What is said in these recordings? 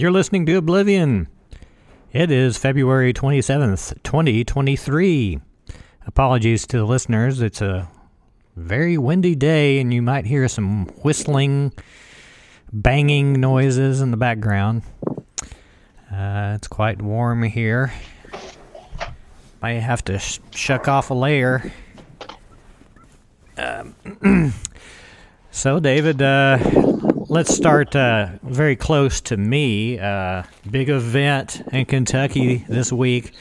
You're listening to Oblivion. It is February 27th, 2023. Apologies to the listeners. It's a very windy day, and you might hear some whistling, banging noises in the background. Uh, it's quite warm here. Might have to sh- shuck off a layer. Um, so, David, uh, let's start uh, very close to me. Uh, big event in Kentucky this week.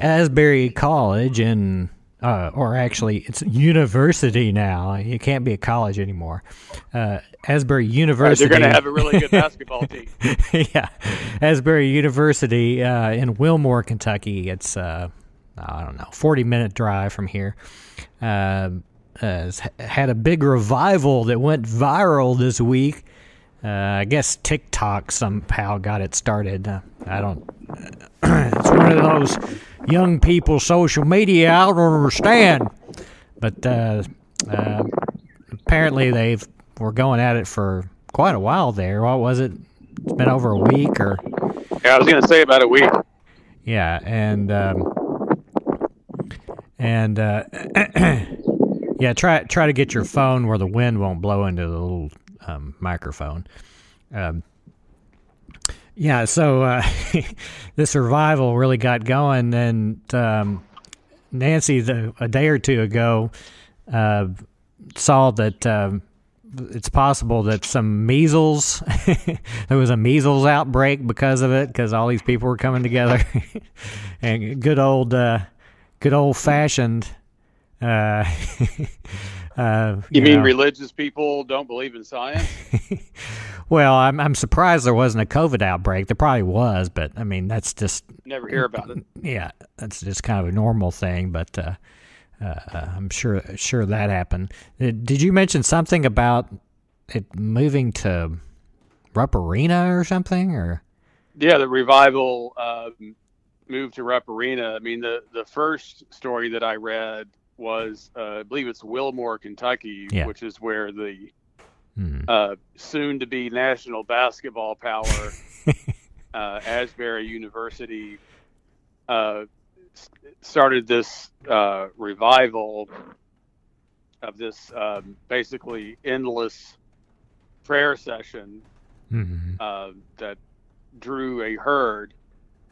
Asbury College in uh, or actually, it's university now. You can't be a college anymore. Uh, Asbury University. They're going to have a really good basketball team. yeah, Asbury University uh, in Wilmore, Kentucky. It's uh, I don't know, forty minute drive from here. Uh, has had a big revival that went viral this week. Uh, I guess TikTok somehow got it started. Uh, I don't. it's one of those young people social media. I don't understand, but uh, uh, apparently they've were going at it for quite a while there. What was it? It's been over a week, or yeah, I was going to say about a week. Yeah, and um, and uh, yeah, try try to get your phone where the wind won't blow into the little um, microphone. Um, yeah, so uh, the survival really got going, and um, Nancy, the, a day or two ago, uh, saw that um, it's possible that some measles, there was a measles outbreak because of it, because all these people were coming together, and good old, uh, good old fashioned. Uh, uh, you, you, mean know. religious people don't believe in science? well, I'm I'm surprised there wasn't a COVID outbreak. There probably was, but I mean that's just never hear about it. Yeah, that's just kind of a normal thing. But uh, uh, I'm sure sure that happened. Uh, did you mention something about it moving to Rupp Arena or something? Or yeah, the revival uh, moved to Rupp Arena. I mean, the the first story that I read was uh, I believe it's Wilmore, Kentucky, yeah. which is where the hmm. uh, soon to be national basketball power uh, Asbury University uh, started this uh, revival of this um, basically endless prayer session mm-hmm. Uh, that drew a herd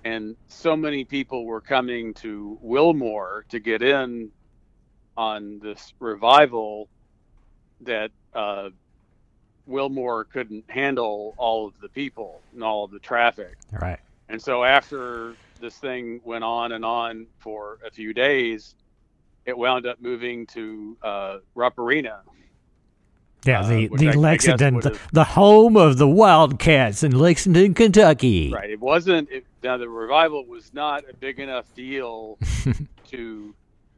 and so many people were coming to Wilmore to get in on this revival that uh, Wilmore couldn't handle all of the people and all of the traffic. Right. And so after this thing went on and on for a few days, it wound up moving to uh, Rupp Arena. Yeah, the, uh, the I, Lexington, I the, the, home of the Wildcats in Lexington, Kentucky. Right. It wasn't, it, now the revival was not a big enough deal to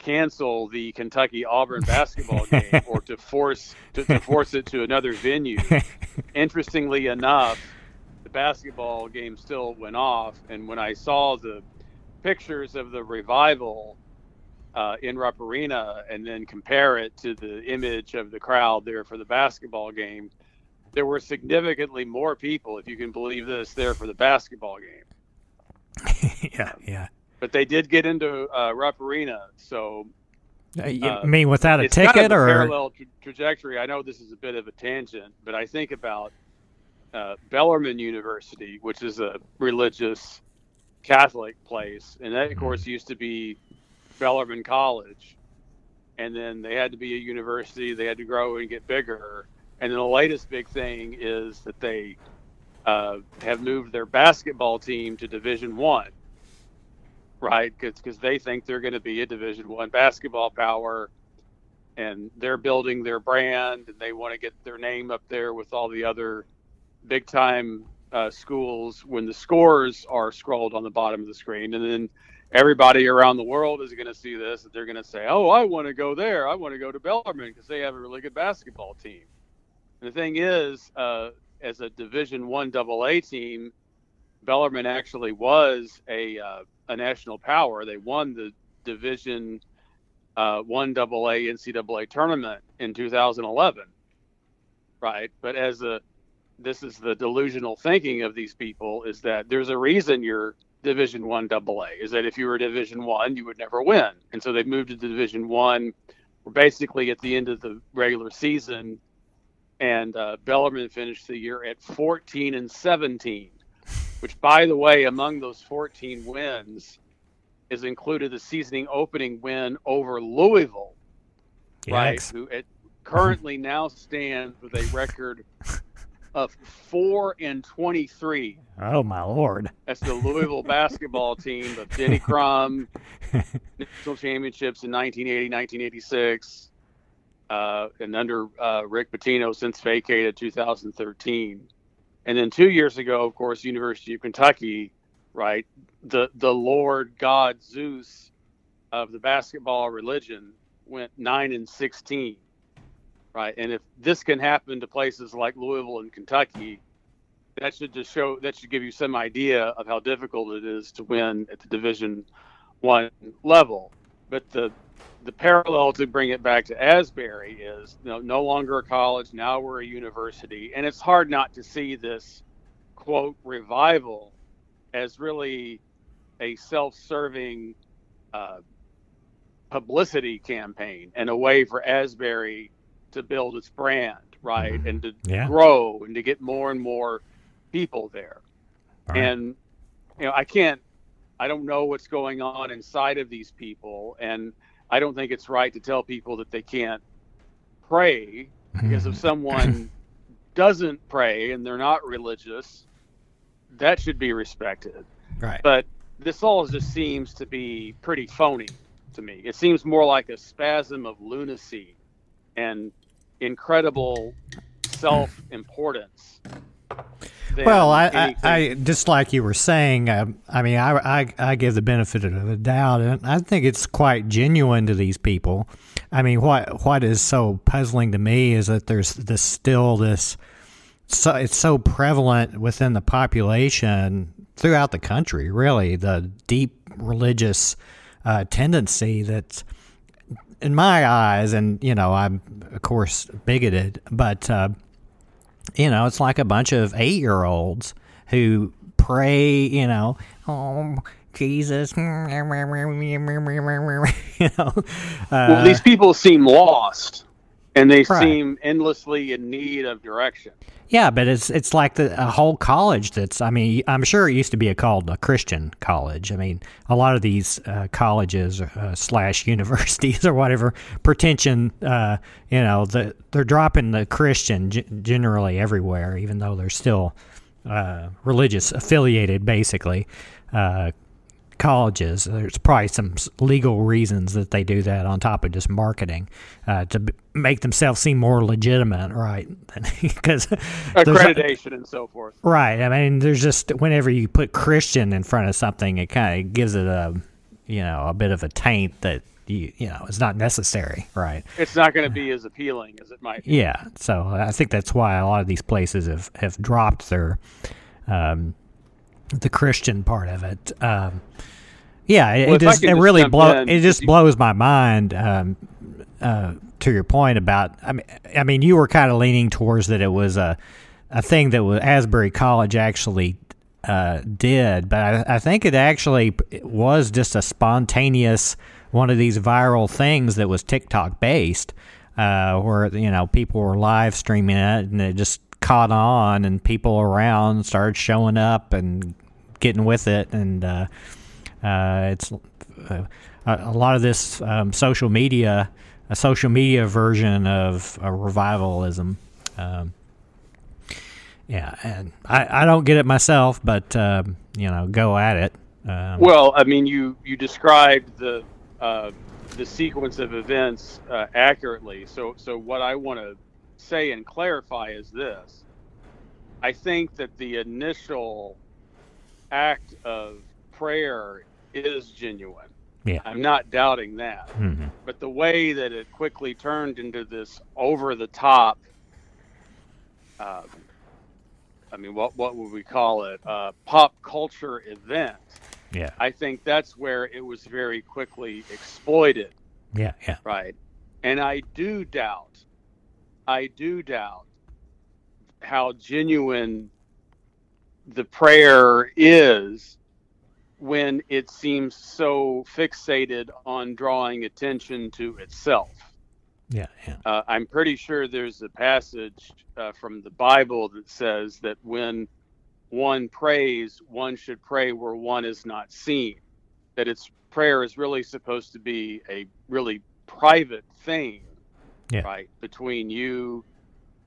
cancel the Kentucky Auburn basketball game or to force to, to force it to another venue. Interestingly enough, the basketball game still went off, and when I saw the pictures of the revival uh, in Rupp Arena and then compare it to the image of the crowd there for the basketball game, there were significantly more people, if you can believe this, there for the basketball game. yeah, yeah but they did get into uh, Rupp Arena. So, uh, you uh, mean without a ticket kind of a or parallel tra- trajectory? I know this is a bit of a tangent, but I think about uh, Bellarmine University, which is a religious Catholic place, and that, of mm-hmm. course, used to be Bellarmine College, and then they had to be a university. They had to grow and get bigger, and then the latest big thing is that they uh, have moved their basketball team to Division One right? Because they think they're going to be a Division One basketball power, and they're building their brand, and they want to get their name up there with all the other big time uh, schools. When the scores are scrolled on the bottom of the screen, and then everybody around the world is going to see this, and they're going to say, "Oh, I want to go there. I want to go to Bellarmine because they have a really good basketball team." And the thing is, uh, as a Division One AA team, Bellarmine actually was a uh, a national power. They won the Division uh, One AA NCAA tournament in 2011, right? But as a this is the delusional thinking of these people is that there's a reason you're Division One AA is that if you were Division One, you would never win, and so they've moved to Division One. We're basically at the end of the regular season, and uh, Bellarmine finished the year at 14 and 17, which, by the way, among those 14 wins, is included the seasoning opening win over Louisville, right? Who it currently now stands with a record of four and 23. Oh my lord. That's the Louisville basketball team of Denny Crum, national championships in 1980, 1986, uh, and under uh, Rick Pitino since vacated 2013. And then two years ago, of course, University of Kentucky, right? The the Lord God Zeus of the basketball religion went nine and 16, right? And if this can happen to places like Louisville and Kentucky, that should just show that should give you some idea of how difficult it is to win at the division one level but the the parallel to bring it back to asbury is you know, no longer a college now we're a university and it's hard not to see this quote revival as really a self-serving uh, publicity campaign and a way for asbury to build its brand right and to Yeah. grow and to get more and more people there Right. and you know i can't i don't know what's going on inside of these people and i don't think it's right to tell people that they can't pray because if mm-hmm. someone doesn't pray and they're not religious that should be respected. Right. but this all just seems to be pretty phony to me. It seems more like a spasm of lunacy and incredible mm. self-importance than Well, I, I, I just like you were saying. Um, I mean, I, I, I give the benefit of the doubt, and I think it's quite genuine to these people. I mean, what what is so puzzling to me is that there's this still this. So it's so prevalent within the population throughout the country. Really, the deep religious uh, tendency that's in my eyes, and you know, I'm of course bigoted, but. Uh, you know, it's like a bunch of eight year olds who pray, you know, oh, Jesus, you know. Uh, well, these people seem lost, and they Right. seem endlessly in need of direction. yeah, but it's it's like the a whole college that's. I mean, I'm sure it used to be a called a Christian college. I mean, a lot of these uh, colleges uh, slash universities or whatever pretension, uh, you know, the, they're dropping the Christian g- generally everywhere, even though they're still uh, religious affiliated, basically. Colleges. There's probably some legal reasons that they do that on top of just marketing uh, to b- make themselves seem more legitimate, right? Because Accreditation and so forth. right. I mean, there's just whenever you put Christian in front of something, it kind of gives it a you know a bit of a taint that you you know is not necessary, right? It's not going to be as appealing as it might be. Yeah, so I think that's why a lot of these places have, have dropped their um, the Christian part of it. Um, yeah, it, Well, it just it really jump blow in, it just you- blows my mind. Um, uh, to your point about, I mean, I mean, you were kind of leaning towards that it was a a thing that was Asbury College actually uh, did, but I, I think it actually was just a spontaneous one of these viral things that was TikTok based, uh, where you know people were live streaming it and it just caught on, and people around started showing up and getting with it, and uh, uh, it's uh, a, lot of this um, social media, a social media version of uh, revivalism. Um, yeah, and I, I don't get it myself, but um, you know, go at it. Um, Well, I mean, you you described the uh, the sequence of events uh, accurately. So so what I want to say and clarify is this: I think that the initial act of prayer is genuine. Yeah. I'm not doubting that. mhm. but the way that it quickly turned into this over the top um, I mean what what would we call it uh, pop culture event Yeah, I think that's where it was very quickly exploited yeah, yeah. right and I do doubt I do doubt how genuine the prayer is when it seems so fixated on drawing attention to itself. Yeah, yeah. Uh, I'm pretty sure there's a passage uh, from the Bible that says that when one prays, one should pray where one is not seen. That its prayer is really supposed to be a really private thing, Yeah. right, between you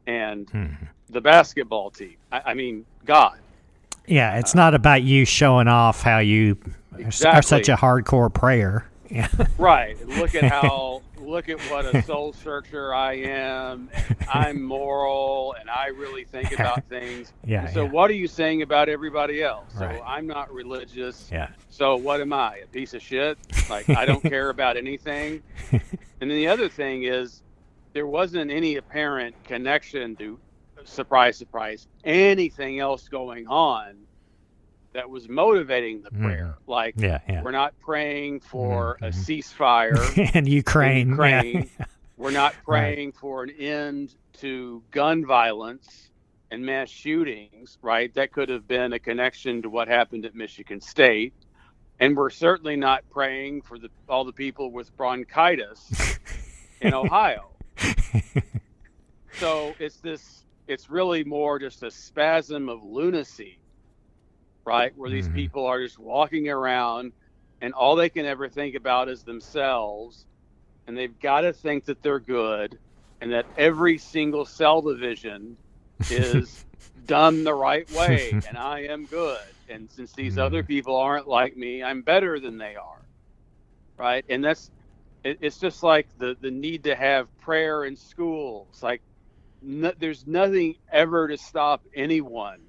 and Mhm. the basketball team. I, I mean, God. Yeah, it's not about you showing off how you are are such a hardcore prayer. Yeah. Right. Look at how. Look at what a soul searcher I am. I'm moral, and I really think about things. Yeah, So yeah. what are you saying about everybody else? Right. So I'm not religious. Yeah. So what am I? A piece of shit? Like I don't care about anything. And then the other thing is there wasn't any apparent connection to surprise surprise anything else going on that was motivating the prayer. Like Yeah, yeah. we're not praying for a Mhm. ceasefire and Ukraine. in Ukraine. Yeah. We're not Right. praying for an end to gun violence and mass shootings, right? That could have been a connection to what happened at Michigan State. And we're certainly not praying for the, all the people with bronchitis in Ohio. So it's this, it's really more just a spasm of lunacy, right? Where these Mhm. people are just walking around and all they can ever think about is themselves. And they've got to think that they're good and that every single cell division is done the right way and I am good. And since these Mhm. other people aren't like me, I'm better than they are. Right. And that's, it, it's just like the, the need to have prayer in schools. Like, no, there's nothing ever to stop anyone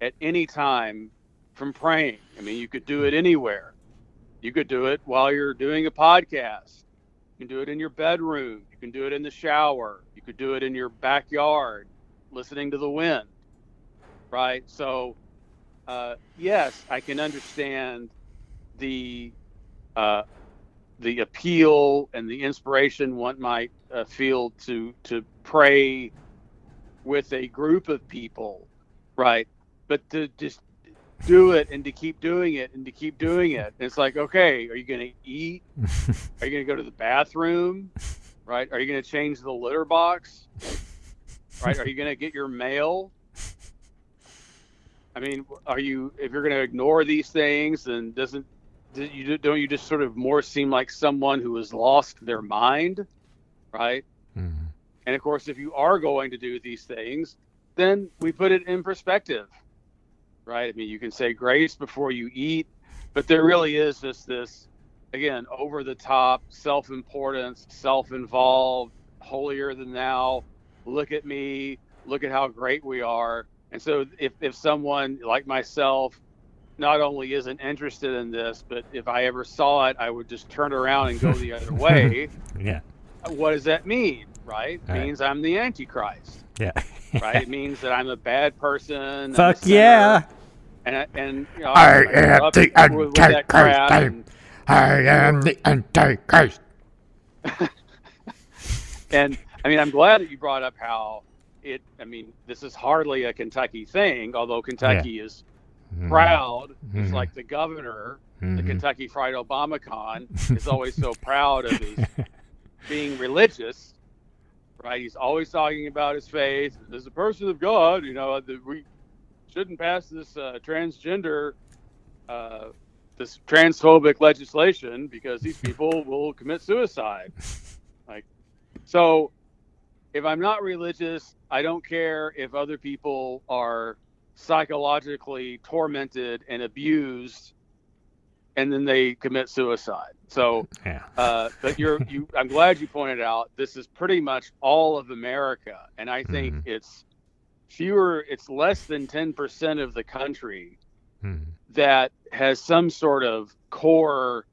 at any time from praying. I mean, you could do it anywhere. You could do it while you're doing a podcast. You can do it in your bedroom. You can do it in the shower. You could do it in your backyard, listening to the wind. Right. So, uh, yes, I can understand the uh, the appeal and the inspiration one might uh, feel to to pray with a group of people, right? But to just do it and to keep doing it and to keep doing it. It's like, okay, are you going to eat? Are you going to go to the bathroom? Right? Are you going to change the litter box? Right? Are you going to get your mail? I mean, are you if you're going to ignore these things, then doesn't do you don't you just sort of more seem like someone who has lost their mind, right? Mhm. And of course, if you are going to do these things, then we put it in perspective, right? I mean, you can say grace before you eat, but there really is just this, again, over the top, self importance, self involved, holier than thou. Look at me. Look at how great we are. And so, if, if someone like myself not only isn't interested in this, but if I ever saw it, I would just turn around and go the other way Yeah. what does that mean right Right. means i'm the antichrist Yeah. right it means that i'm a bad person Fuck yeah. and I- and you know, I grew am the Antichrist. and, I am the Antichrist. and i mean i'm glad that you brought up how it i mean this is hardly a kentucky thing although kentucky is Mhm. Proud it's Mhm. like the governor the Mhm. kentucky fried obama con is always so proud of his being religious, right? He's always talking about his faith. As a person of God, you know, that we shouldn't pass this uh, transgender, uh, this transphobic legislation because these people will commit suicide. Like, so if I'm not religious, I don't care if other people are psychologically tormented and abused and then they commit suicide. So, Yeah. uh, but you're you. I'm glad you pointed out this is pretty much all of America, and I think Mhm. it's fewer. It's less than ten percent of the country Mhm. that has some sort of core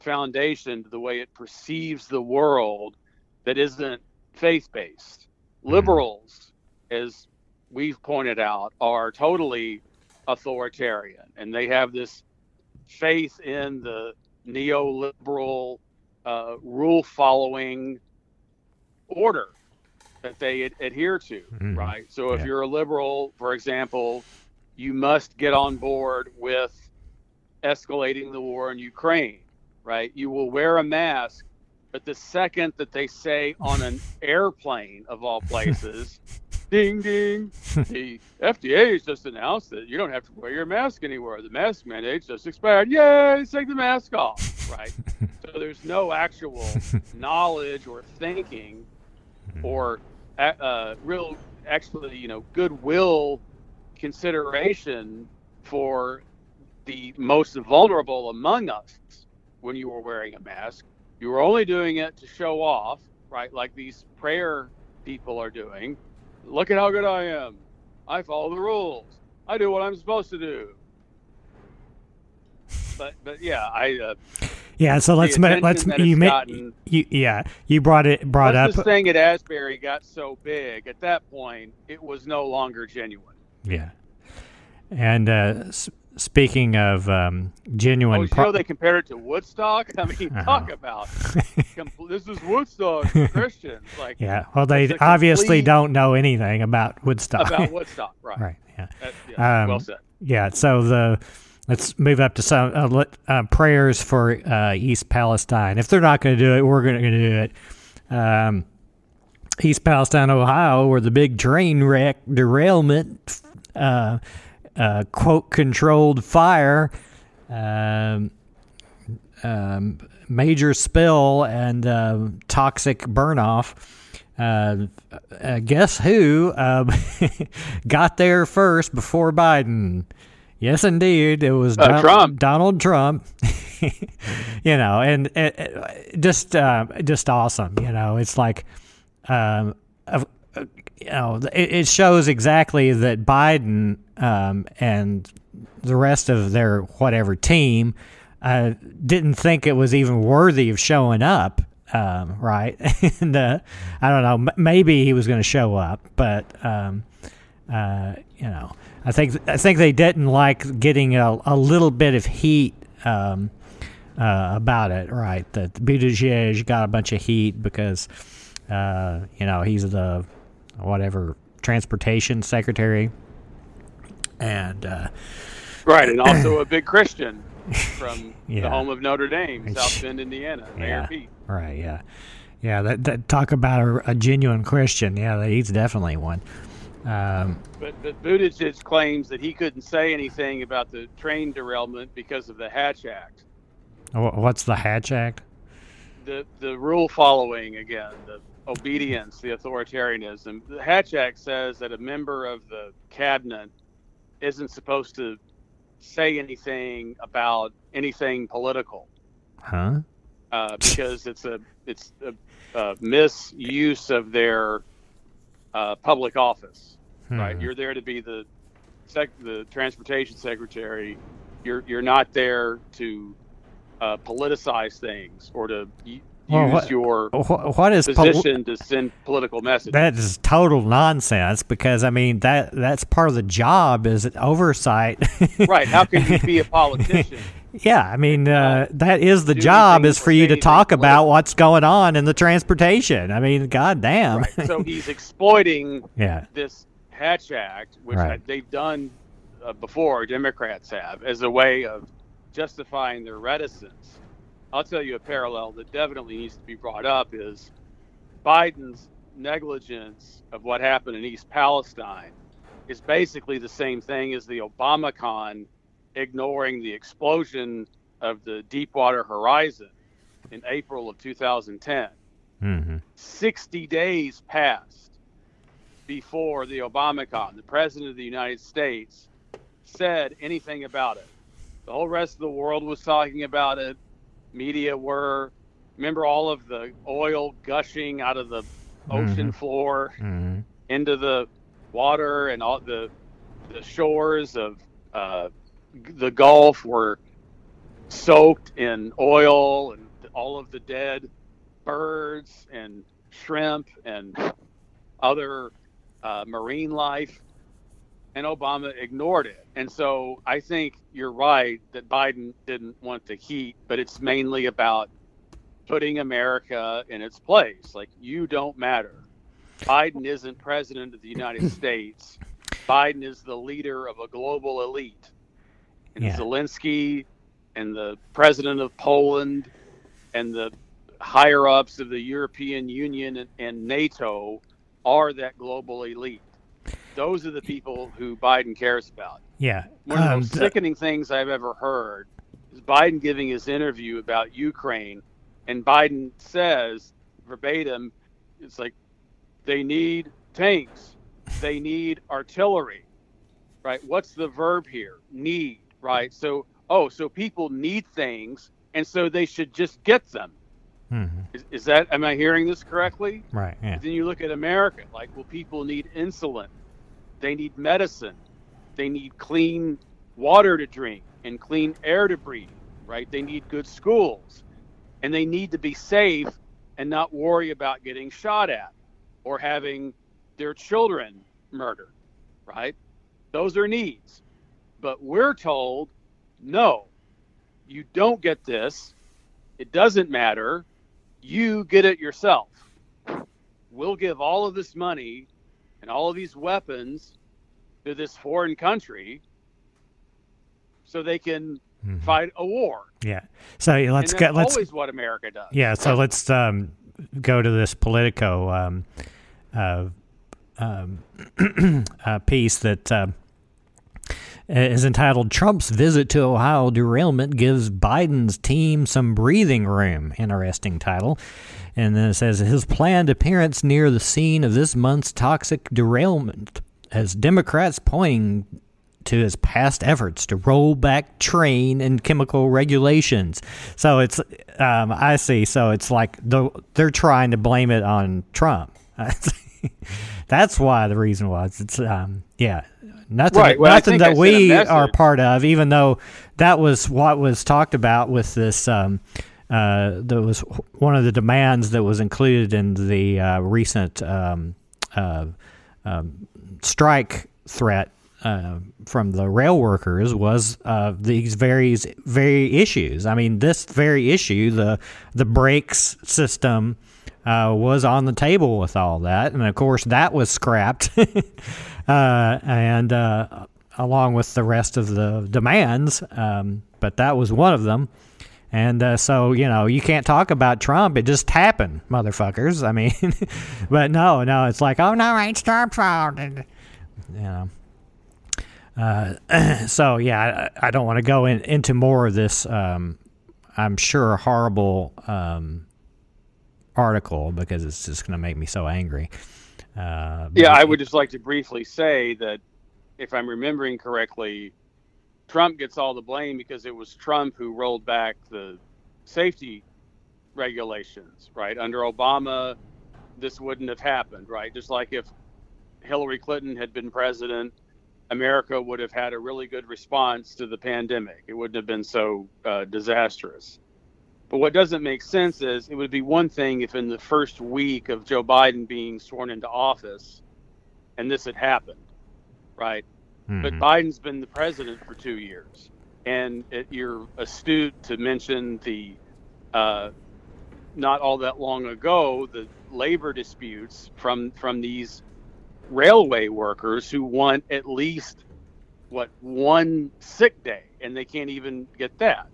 foundation to the way it perceives the world that isn't faith based. Liberals, as we've pointed out, are totally authoritarian and they have this faith in the neoliberal uh, rule following order that they ad- adhere to, Mhm. right? So if Yeah. you're a liberal, for example, you must get on board with escalating the war in Ukraine, right? You will wear a mask, but the second that they say on an airplane of all places, ding ding, the FDA has just announced that you don't have to wear your mask anywhere. The mask mandate's just expired. Yay, take the mask off, right? so there's no actual knowledge or thinking or uh, uh, real, actually, you know, goodwill consideration for the most vulnerable among us when you were wearing a mask. You were only doing it to show off, right? Like these prayer people are doing. Look at how good I am. I follow the rules. I do what I'm supposed to do. But but yeah, I uh, Yeah, so let's ma- let's you ma- gotten- you yeah you brought it brought up this thing at Asbury got so big, at that point, it was no longer genuine. yeah, and uh, speaking of um, genuine, Oh, you pro- know they compared it to Woodstock. I mean, Uh-huh. talk about this is Woodstock Christians. Like yeah, well they obviously don't know anything about Woodstock. about Woodstock, right? right? Yeah. That- yeah, Um, well said. Yeah, so the let's move up to some uh, let, uh, prayers for uh, East Palestine. If they're not going to do it, we're going to do it. Um, East Palestine, Ohio, where the big train wreck derailment, uh, quote controlled fire, um, um, major spill and uh, toxic burn off. Uh, uh, guess who um, got there first before Biden? Yes, indeed, it was Uh, Don- Trump. Donald Trump. you know, and just uh, just awesome. You know, it's like, um, you know, it, it shows exactly that Biden um, and the rest of their whatever team uh, didn't think it was even worthy of showing up. Um, right, and uh, I don't know. Maybe he was going to show up, but um, uh, you know, I think I think they didn't like getting a, a little bit of heat um, uh, about it. Right, that Buttigieg got a bunch of heat because uh, you know he's the whatever transportation secretary, and uh, Right, and also a big Christian from Yeah. the home of Notre Dame, South Bend, Indiana. Mayor Yeah. Pete. right, yeah, yeah. That, that talk about a, a genuine Christian. Yeah, he's definitely one. Um, But, but Buttigieg claims that he couldn't say anything about the train derailment because of the Hatch Act. what's the Hatch Act? the the rule following again, the obedience, the authoritarianism. The Hatch Act says that a member of the cabinet isn't supposed to say anything about anything political Huh? uh, because it's a it's a, a misuse of their uh, public office. Right, Hmm. you're there to be the sec- the transportation secretary. You're you're not there to uh, politicize things or to Well, use what- your Wh- what is pol- position to send political messages. That is total nonsense because I mean that that's part of the job is oversight. right? How can you be a politician? yeah, I mean uh, that is the do job is for you to talk about what's going on in the transportation. I mean, goddamn. right. So he's exploiting yeah. this Hatch Act, which Right. they've done uh, before, Democrats have, as a way of justifying their reticence. I'll tell you a parallel that definitely needs to be brought up is Biden's negligence of what happened in East Palestine is basically the same thing as the Obamacon ignoring the explosion of the Deepwater Horizon in April of 2010. hmm 60 days passed before the Obamacon, the President of the United States, said anything about it. The whole rest of the world was talking about it. Media were. Remember all of the oil gushing out of the ocean floor hmm into the water and all the the shores of uh, the Gulf were soaked in oil and all of the dead birds and shrimp and other uh, marine life. And Obama ignored it. And so I think you're right that Biden didn't want the heat, but it's mainly about putting America in its place. Like, you don't matter. Biden isn't president of the United States. Biden is the leader of a global elite. And Yeah. Zelensky and the president of Poland and the higher ups of the European Union and, and NATO are that global elite. Those are the people who Biden cares about. Yeah. One of the Um, most th- sickening things I've ever heard is Biden giving his interview about Ukraine, and Biden says verbatim, it's like they need tanks, they need artillery, right? What's the verb here? Need, right? So, oh, so people need things, and so they should just get them. mhm, Is, is that, am I hearing this correctly? Right. Yeah. Then you look at America, like, well, people need insulin, they need medicine, they need clean water to drink and clean air to breathe, right? They need good schools, and they need to be safe and not worry about getting shot at or having their children murdered, right? Those are needs. But we're told, no, you don't get this. It doesn't matter. You get it yourself we'll give all of this money and all of these weapons to this foreign country so they can mhm, fight a war. Yeah. So let's that's Let's always what America does. Yeah, so let's um, go to this Politico um, uh, um, uh, piece that uh, is entitled Trump's Visit to Ohio Derailment Gives Biden's Team Some Breathing Room. Interesting title. And then it says his planned appearance near the scene of this month's toxic derailment as Democrats pointing to his past efforts to roll back train and chemical regulations. So it's, um, I see. So it's like the, they're trying to blame it on Trump. That's why the reason was it's, um, yeah, nothing, Right, well, nothing that we are part of, even though that was what was talked about with this. Um, uh, that was one of the demands that was included in the uh, recent um, uh, um, strike threat uh, from the rail workers was uh, these very very issues. I mean, this very issue, the the brakes system, uh, was on the table with all that, and of course that was scrapped, uh, and uh, along with the rest of the demands. Um, but that was one of them. And uh, so, you know, you can't talk about Trump. It just happened, motherfuckers. I mean, but no, no, it's like, oh, no, it's Trump's fault. You know. Uh, so, yeah, I, I don't want to go in, into more of this, um, I'm sure, horrible um, article because it's just going to make me so angry. Uh, Yeah, I would just like to briefly say that if I'm remembering correctly, Trump gets all the blame because it was Trump who rolled back the safety regulations, right? Under Obama, this wouldn't have happened, right? Just like if Hillary Clinton had been president, America would have had a really good response to the pandemic. It wouldn't have been so uh, disastrous. But what doesn't make sense is it would be one thing if in the first week of Joe Biden being sworn into office and this had happened, right? But Mhm. Biden's been the president for two years. And it, you're astute to mention the uh, not all that long ago, the labor disputes from, from these railway workers who want at least, what, one sick day, and they can't even get that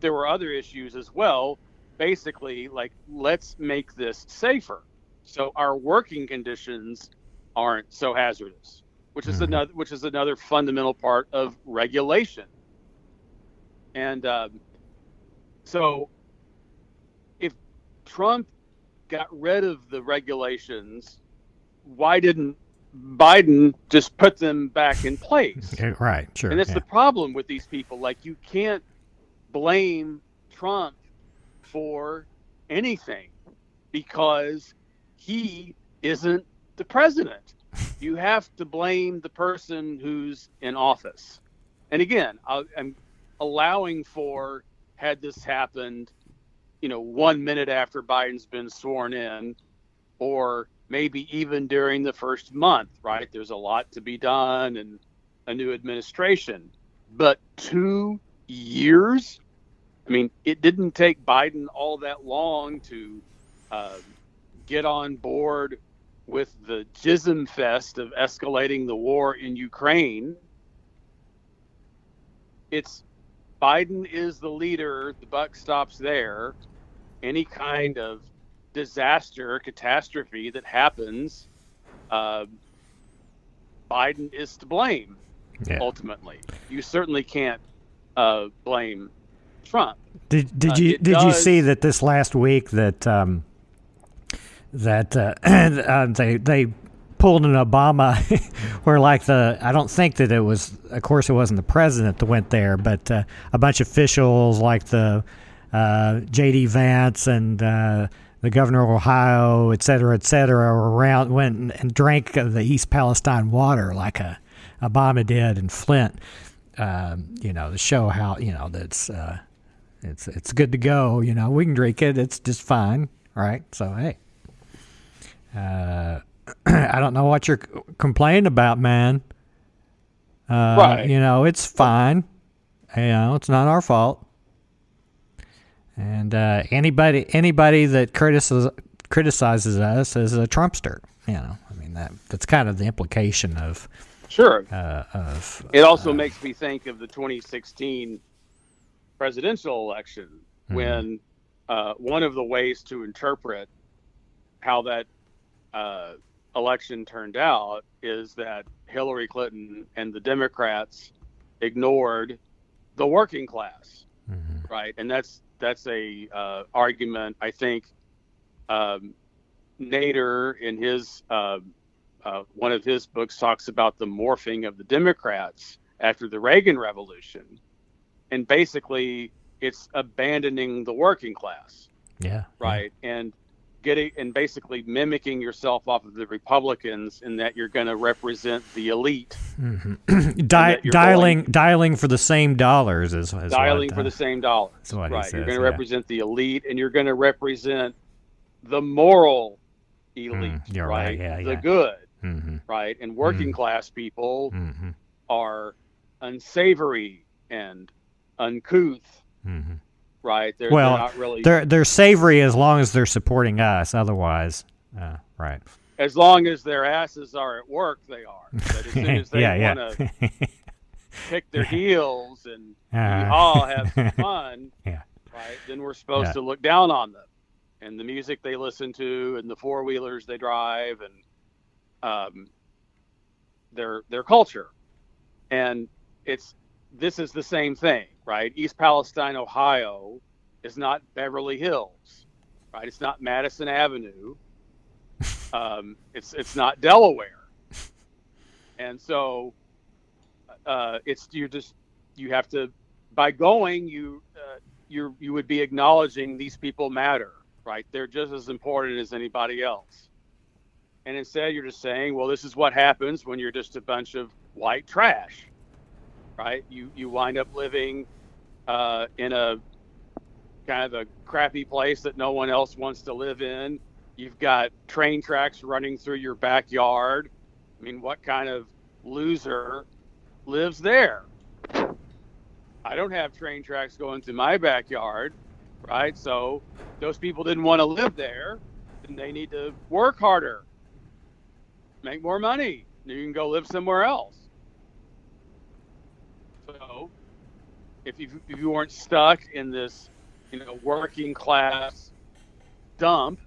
there were other issues as well. Basically, like let's make this safer, so our working conditions aren't so hazardous. Which is Mhm. another, which is another fundamental part of regulation. And um, so, if Trump got rid of the regulations, why didn't Biden just put them back in place? Right, sure. and that's yeah. the problem with these people. Like you can't blame Trump for anything because he isn't the president. You have to blame the person who's in office. And again, I, I'm allowing for had this happened, you know, one minute after Biden's been sworn in, or maybe even during the first month, right? There's a lot to be done and a new administration. But two years? I mean, it didn't take Biden all that long to uh, get on board with the jism fest of escalating the war in Ukraine, it's Biden is the leader. The buck stops there. Any kind of disaster, catastrophe that happens, uh, Biden is to blame. Yeah. Ultimately, you certainly can't uh, blame Trump. Did did Uh, you it did you see that this last week that um, that uh, uh, they they pulled an Obama where like the I don't think that it was of course it wasn't the president that went there but uh, a bunch of officials like the uh, J.D. Vance and uh, the governor of Ohio et cetera et cetera around went and, and drank the East Palestine water like a Obama did in Flint um, you know to show how you know that's uh, it's it's good to go. You know, we can drink it. It's just fine, right? So hey, uh, I don't know what you're c- complaining about, man. Uh, Right. You know, it's fine. You know, it's not our fault. And uh, anybody anybody that criticizes criticizes us is a Trumpster. You know, I mean that that's kind of the implication of Sure. uh, of It also makes me think of the 2016 presidential election when uh, one of the ways to interpret how that uh, election turned out is that Hillary Clinton and the Democrats ignored the working class, Mhm. right? And that's that's a uh, argument I think um, Nader in his uh, uh, one of his books talks about the morphing of the Democrats after the Reagan Revolution, and basically it's abandoning the working class, yeah, right? And getting and basically mimicking yourself off of the Republicans in that you're going to represent the elite, Di- that you're dialing dialing for the same dollars is, is dialing what, for uh, the same dollars, that's what he right? says, you're going to yeah. represent the elite, and you're going to represent the moral elite, Mm, you're right, yeah, the yeah. good, mhm, right? And working Mm. class people mhm, are unsavory and uncouth, mhm. right? They're, Well, they're not really They're they're savory as long as they're supporting us. Otherwise, uh, right? as long as their asses are at work, they are. But as soon as they yeah, want yeah. to kick their heels and Uh, all have some fun, Yeah. right? Then we're supposed Yeah. to look down on them and the music they listen to and the four wheelers they drive and um, their their culture. And it's this is the same thing, right? East Palestine, Ohio, is not Beverly Hills, right? It's not Madison Avenue. Um, it's it's not Delaware, and so uh, it's you just you have to by going you uh, you you would be acknowledging these people matter, right? They're just as important as anybody else. And instead, you're just saying, well, this is what happens when you're just a bunch of white trash, right? You you wind up living uh, in a kind of a crappy place that no one else wants to live in. You've got train tracks running through your backyard. I mean, what kind of loser lives there? I don't have train tracks going through my backyard, right? So those people didn't want to live there, and they need to work harder, make more money. You can go live somewhere else. So if you if you weren't stuck in this, you know, working class dump,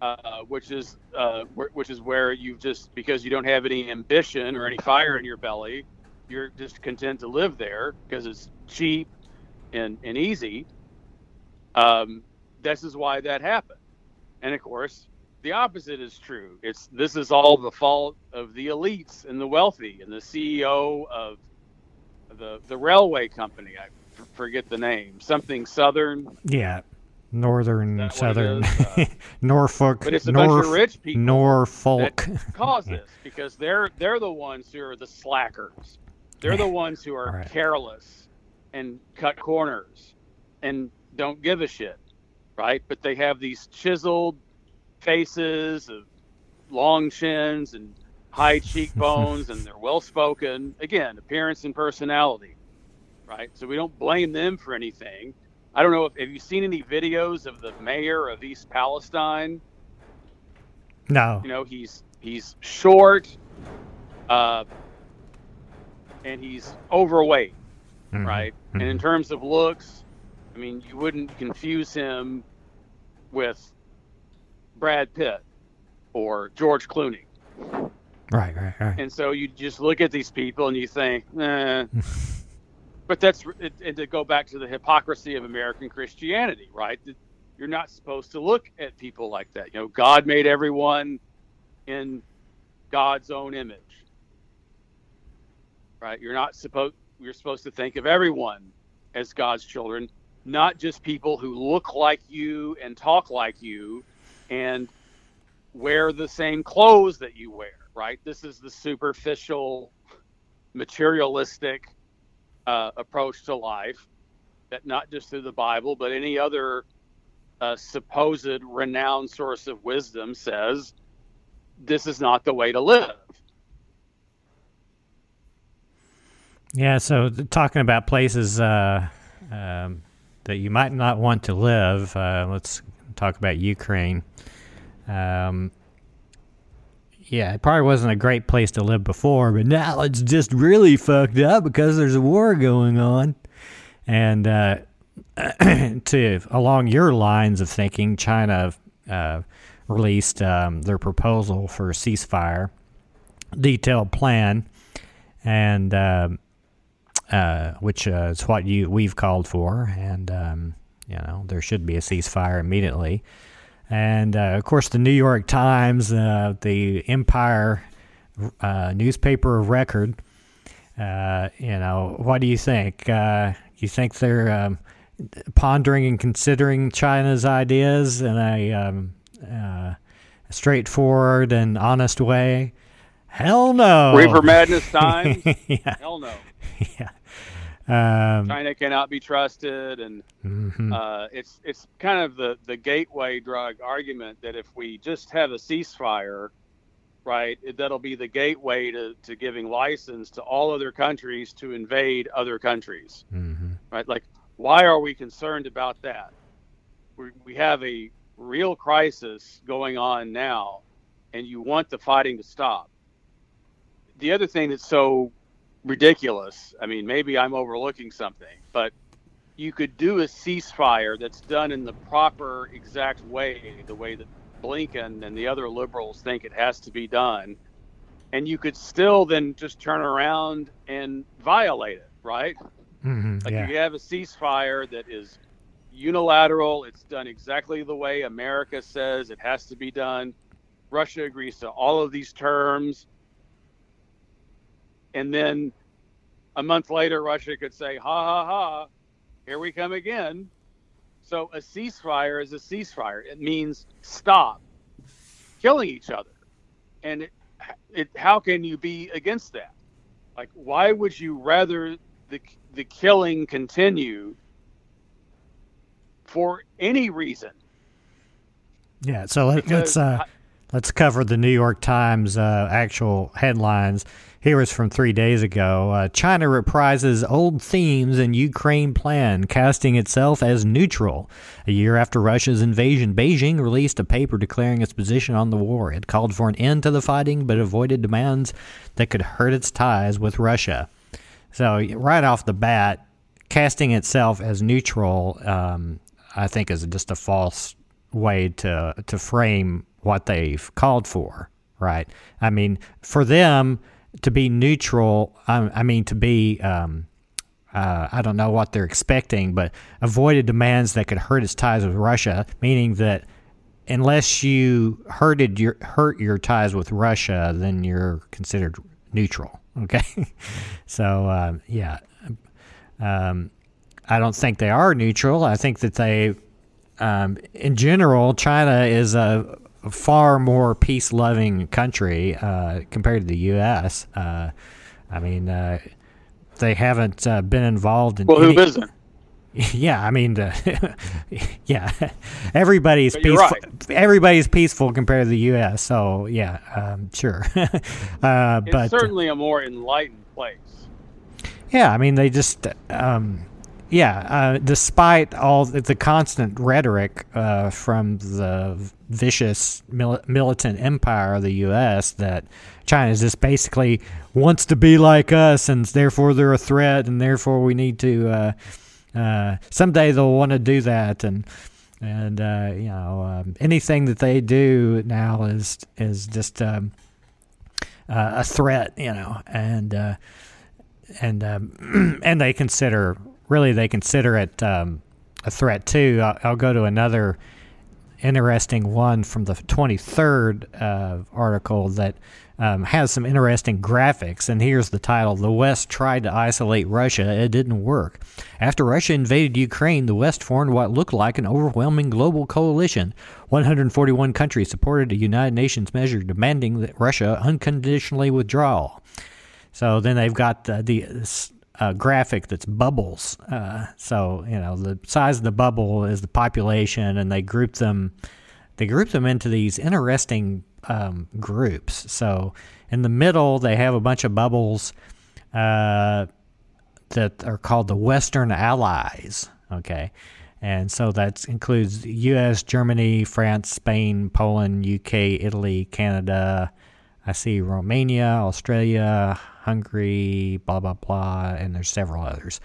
uh, which is uh, which is where you just because you don't have any ambition or any fire in your belly, you're just content to live there because it's cheap and and easy. Um, this is why that happened, and of course, the opposite is true. It's this is all the fault of the elites and the wealthy and the CEO of the the railway company. I f- forget the name. Something Southern, Yeah, northern, that southern. Uh, Norfolk, but it's a Norf- bunch of rich people Norfolk. cause this because they're they're the ones who are the slackers. They're the ones who are right. careless and cut corners and don't give a shit, right? But they have these chiseled faces of long chins and high cheekbones and they're well spoken. Again, appearance and personality, right? So we don't blame them for anything. I don't know if have you seen any videos of the mayor of East Palestine No. You know, he's he's short, uh, and he's overweight, Mhm. right? And in Mhm. terms of looks, I mean, you wouldn't confuse him with Brad Pitt or George Clooney. Right, right, right. And so you just look at these people and you think, eh. but that's it, and to go back to the hypocrisy of American Christianity, right? You're not supposed to look at people like that. You know, God made everyone in God's own image, right? You're not supposed. You're supposed to think of everyone as God's children, not just people who look like you and talk like you, and wear the same clothes that you wear, right? This is the superficial, materialistic uh, approach to life that not just through the Bible, but any other uh, supposed renowned source of wisdom says this is not the way to live. Yeah, so talking about places uh, um, that you might not want to live, uh, let's talk about Ukraine. Um, yeah, it probably wasn't a great place to live before, but now it's just really fucked up because there's a war going on. And uh, to along your lines of thinking, China uh, released um, their proposal for a ceasefire, detailed plan, and um, uh, which uh, is what you we've called for, and um, you know there should be a ceasefire immediately. And uh, of course, the New York Times, uh, the Empire uh, newspaper of record. Uh, you know, what do you think? Uh, you think they're um, pondering and considering China's ideas in a um, uh, straightforward and honest way? Hell no. Reaper Madness times? yeah, Hell no. yeah. Um, China cannot be trusted, and mhm. uh, it's it's kind of the the gateway drug argument that if we just have a ceasefire, right, it- that'll be the gateway to, to giving license to all other countries to invade other countries, Mhm. right? Like, why are we concerned about that? We we have a real crisis going on now, and you want the fighting to stop. The other thing that's so ridiculous. I mean, maybe I'm overlooking something, but you could do a ceasefire that's done in the proper, exact way, the way that Blinken and the other liberals think it has to be done, and you could still then just turn around and violate it, right? Mhm. Like yeah. you have a ceasefire that is unilateral. It's done exactly the way America says it has to be done. Russia agrees to all of these terms. And then a month later, Russia could say, ha ha ha, here we come again. So a ceasefire is a ceasefire. It means stop killing each other. And it, it, how can you be against that? Like, why would you rather the, the killing continue for any reason? Yeah, so let, let's uh, let's cover the New York Times uh, actual headlines. Here is from three days ago. Uh, China reprises old themes in Ukraine plan, casting itself as neutral. A year after Russia's invasion, Beijing released a paper declaring its position on the war. It called for an end to the fighting, but avoided demands that could hurt its ties with Russia. So right off the bat, casting itself as neutral, um, I think, is just a false way to to frame what they've called for. Right? I mean, for them to be neutral, I, I mean to be. Um, uh, I don't know what they're expecting, but avoided demands that could hurt its ties with Russia, meaning that unless you hurted your hurt your ties with Russia, then you're considered neutral. Okay, so um, yeah, um, I don't think they are neutral. I think that they, um, in general, China is a far more peace-loving country uh, compared to the U.S. Uh, I mean, uh, they haven't uh, been involved in. Well, who any- isn't? yeah, I mean, uh, yeah, everybody's peaceful. right. Everybody's peaceful compared to the U.S. So yeah, um, sure. uh, It's but certainly a more enlightened place. yeah, I mean, they just, um, yeah, uh, despite all the, constant rhetoric uh, from the vicious mil- militant empire of the U.S. that China is just basically wants to be like us, and therefore they're a threat, and therefore we need to. Uh, uh, someday they'll want to do that, and and uh, you know um, anything that they do now is is just um, uh, a threat, you know, and and um, and they consider really they consider it um, a threat too. I'll, I'll, go to another interesting one from the 23rd uh, article that um, has some interesting graphics. And here's the title The West tried to isolate Russia. It didn't work. After Russia invaded Ukraine, the West formed what looked like an overwhelming global coalition. 141 countries supported a United Nations measure demanding that Russia unconditionally withdraw. So then they've got the, the uh, graphic that's bubbles. Uh, so you know the size of the bubble is the population, and they group them. They group them into these interesting um, groups. So in the middle, they have a bunch of bubbles uh, that are called the Western Allies. Okay. And so that includes U.S., Germany, France, Spain, Poland, UK, Italy, Canada. I see Romania, Australia, Hungary, blah, blah, blah, and there's several others.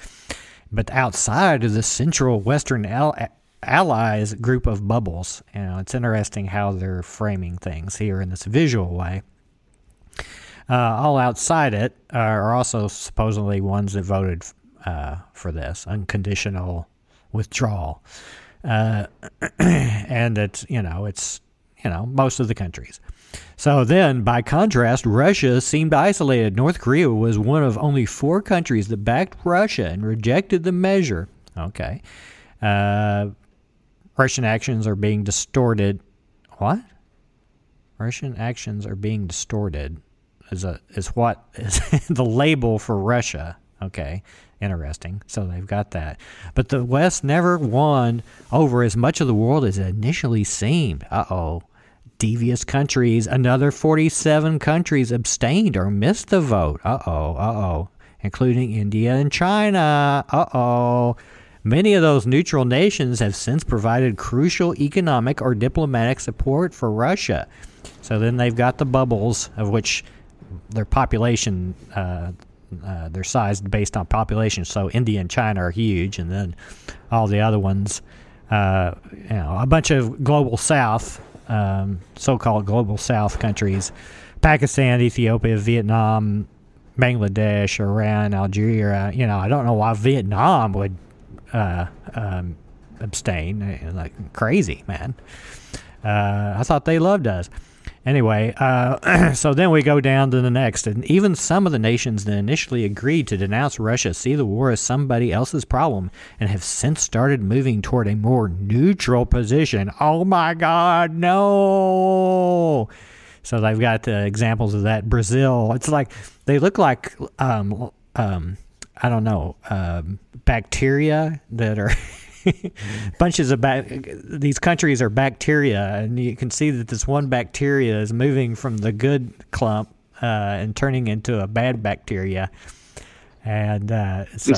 But outside of the Central Western Allies group of bubbles, you know, it's interesting how they're framing things here in this visual way. Uh, all outside it are also supposedly ones that voted uh, for this unconditional withdrawal, uh, and it's you know it's you know most of the countries. So then, by contrast, Russia seemed isolated. North Korea was one of only four countries that backed Russia and rejected the measure. Okay. Uh, Russian actions are being distorted. What? Russian actions are being distorted is a is what is the label for Russia. Okay, interesting. So they've got that, but the West never won over as much of the world as it initially seemed. Uh oh devious countries. Another 47 countries abstained or missed the vote. Uh oh, uh oh. Including India and China. Uh oh. Many of those neutral nations have since provided crucial economic or diplomatic support for Russia. So then they've got the bubbles, of which their population, uh, uh, based on population. So India and China are huge, and then all the other ones, uh, you know, a bunch of global South um, so-called global South countries: Pakistan, Ethiopia, Vietnam, Bangladesh, Iran, Algeria. You know, I don't know why Vietnam would uh, um, abstain. Like crazy, man. Uh, I thought they loved us. Anyway, uh, so then we go down to the next. And even some of the nations that initially agreed to denounce Russia see the war as somebody else's problem and have since started moving toward a more neutral position. Oh my God, no! So they've got uh, examples of that. Brazil, it's like they look like, um, um, I don't know, um, bacteria that are. bunches of bac- these countries are bacteria, and you can see that this one bacteria is moving from the good clump uh, and turning into a bad bacteria. And uh, so,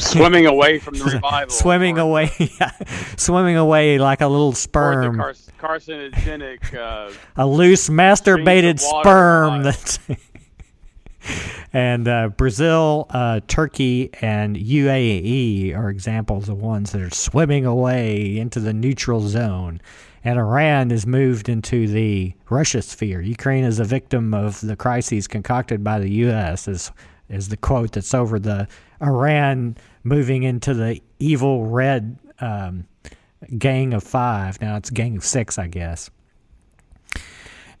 swimming away from the revival, swimming away, swimming away like a little sperm, car- carcinogenic, uh, a loose masturbated sperm that's and uh, Brazil, uh, Turkey, and UAE are examples of ones that are swimming away into the neutral zone. And Iran is moved into the Russia sphere. Ukraine is a victim of the crises concocted by the U.S. is is the quote that's over the Iran moving into the evil red um, gang of five. Now it's gang of six, I guess.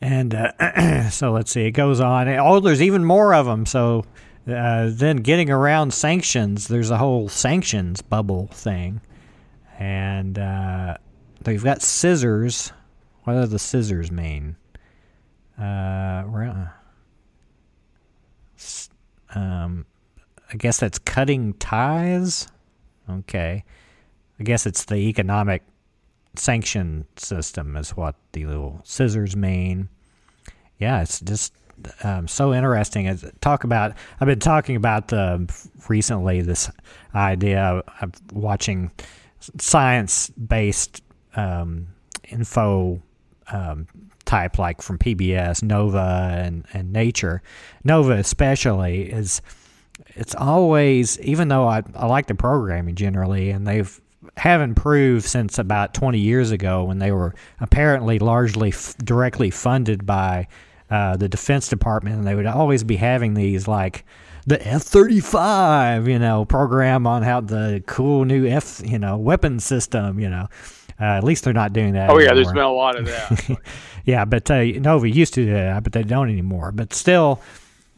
And uh, so let's see, it goes on. Oh, there's even more of them. So uh, then getting around sanctions, there's a whole sanctions bubble thing. And uh, they've got scissors. What do the scissors mean? Uh, um, I guess that's cutting ties. Okay. I guess it's the economic sanction system is what the little scissors mean. Yeah, it's just um, so interesting. Is talk about I've been talking about um, recently this idea of watching science based um, info um, type like from PBS, Nova, and, and Nature. Nova especially is it's always even though I, I like the programming generally and they've have improved since about 20 years ago when they were apparently largely f- directly funded by uh, the Defense Department, and they would always be having these like the F 35, you know, program on how the cool new F, you know, weapon system, you know. Uh, at least they're not doing that. Oh, yeah, there's been a lot of that. yeah, but uh, Nova used to do that, but they don't anymore. But still,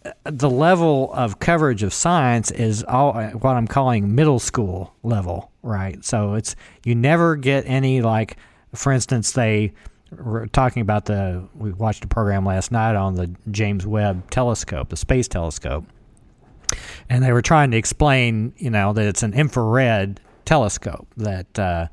uh, the level of coverage of science is all uh, what I'm calling middle school level, right? So it's you never get any like, for instance, they were talking about the we watched a program last night on the James Webb Telescope, the space telescope, and they were trying to explain, you know, that it's an infrared telescope that. Uh,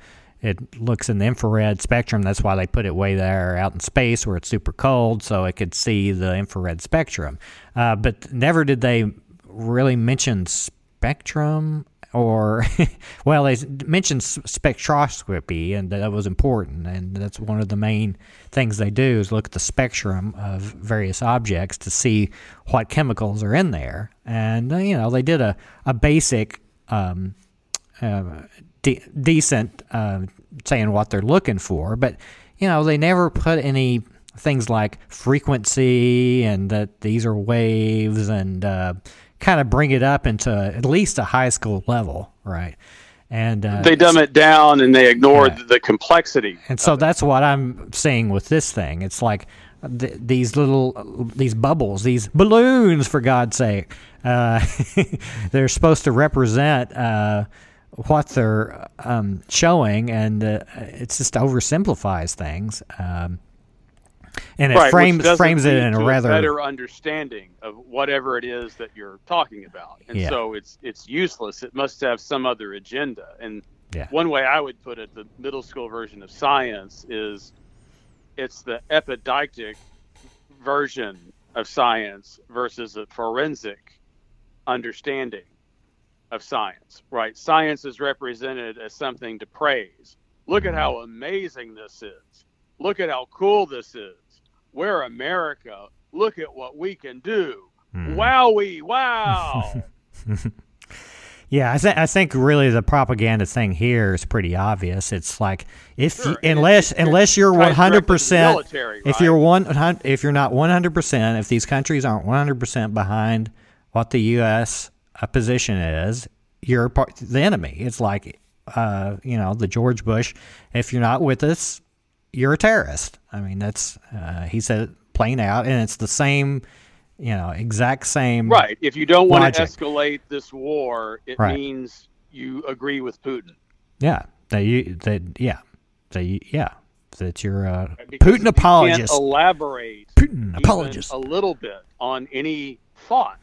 it looks in the infrared spectrum. That's why they put it way there out in space where it's super cold, so it could see the infrared spectrum. Uh, but never did they really mention spectrum or, well, they mentioned spectroscopy, and that was important. And that's one of the main things they do is look at the spectrum of various objects to see what chemicals are in there. And, uh, you know, they did a, a basic. Um, uh, de- decent uh, saying what they're looking for, but you know they never put any things like frequency and that these are waves and uh, kind of bring it up into at least a high school level, right? And uh, they dumb it down and they ignore Yeah. the complexity. and so that's what I'm saying with this thing. It's like th- these little these bubbles, these balloons, for God's sake. Uh, they're supposed to represent uh, what they're um, showing, and uh, it just oversimplifies things. Um, and it right, frames frames it in a rather better understanding of whatever it is that you're talking about, and Yeah. so it's it's useless. It must have some other agenda. And Yeah. one way I would put it, the middle school version of science is it's the epidictic version of science versus a forensic understanding of science. Right? Science is represented as something to praise. Look at mm-hmm. how amazing this is. Look at how cool this is. We're America. Look at what we can do. Hmm. Wowie, wow. Yeah, I, th- I think really the propaganda thing here is pretty obvious. It's like if Sure, you, unless it's- it unless you're one hundred percent, if you're one if you're not one hundred percent, if these countries aren't one hundred percent behind what the U.S. uh, position is, you're part, the enemy. It's like uh, you know the George Bush. If you're not with us, you're a terrorist. I mean that's uh, he said it plain out, and it's the same, you know, exact same. right. If you don't want to escalate this war, it Right. means you agree with Putin. Yeah. That you that yeah. That you, yeah. That you're a Because Putin apologist. elaborate Putin apologist. a little bit on any thought.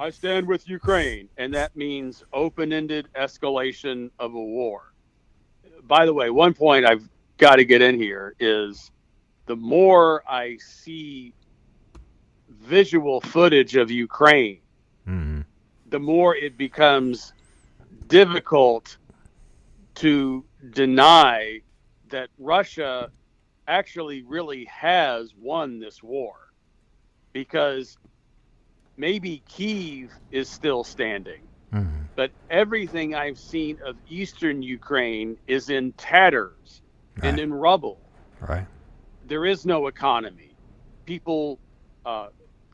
I stand with Ukraine, and that means open-ended escalation of a war. By the way, one point I've got to get in here is the more I see visual footage of Ukraine, Mhm. the more it becomes difficult to deny that Russia actually really has won this war because maybe Kiev is still standing, Mhm. But everything I've seen of eastern Ukraine is in tatters and in rubble. Right. There is no economy. People uh,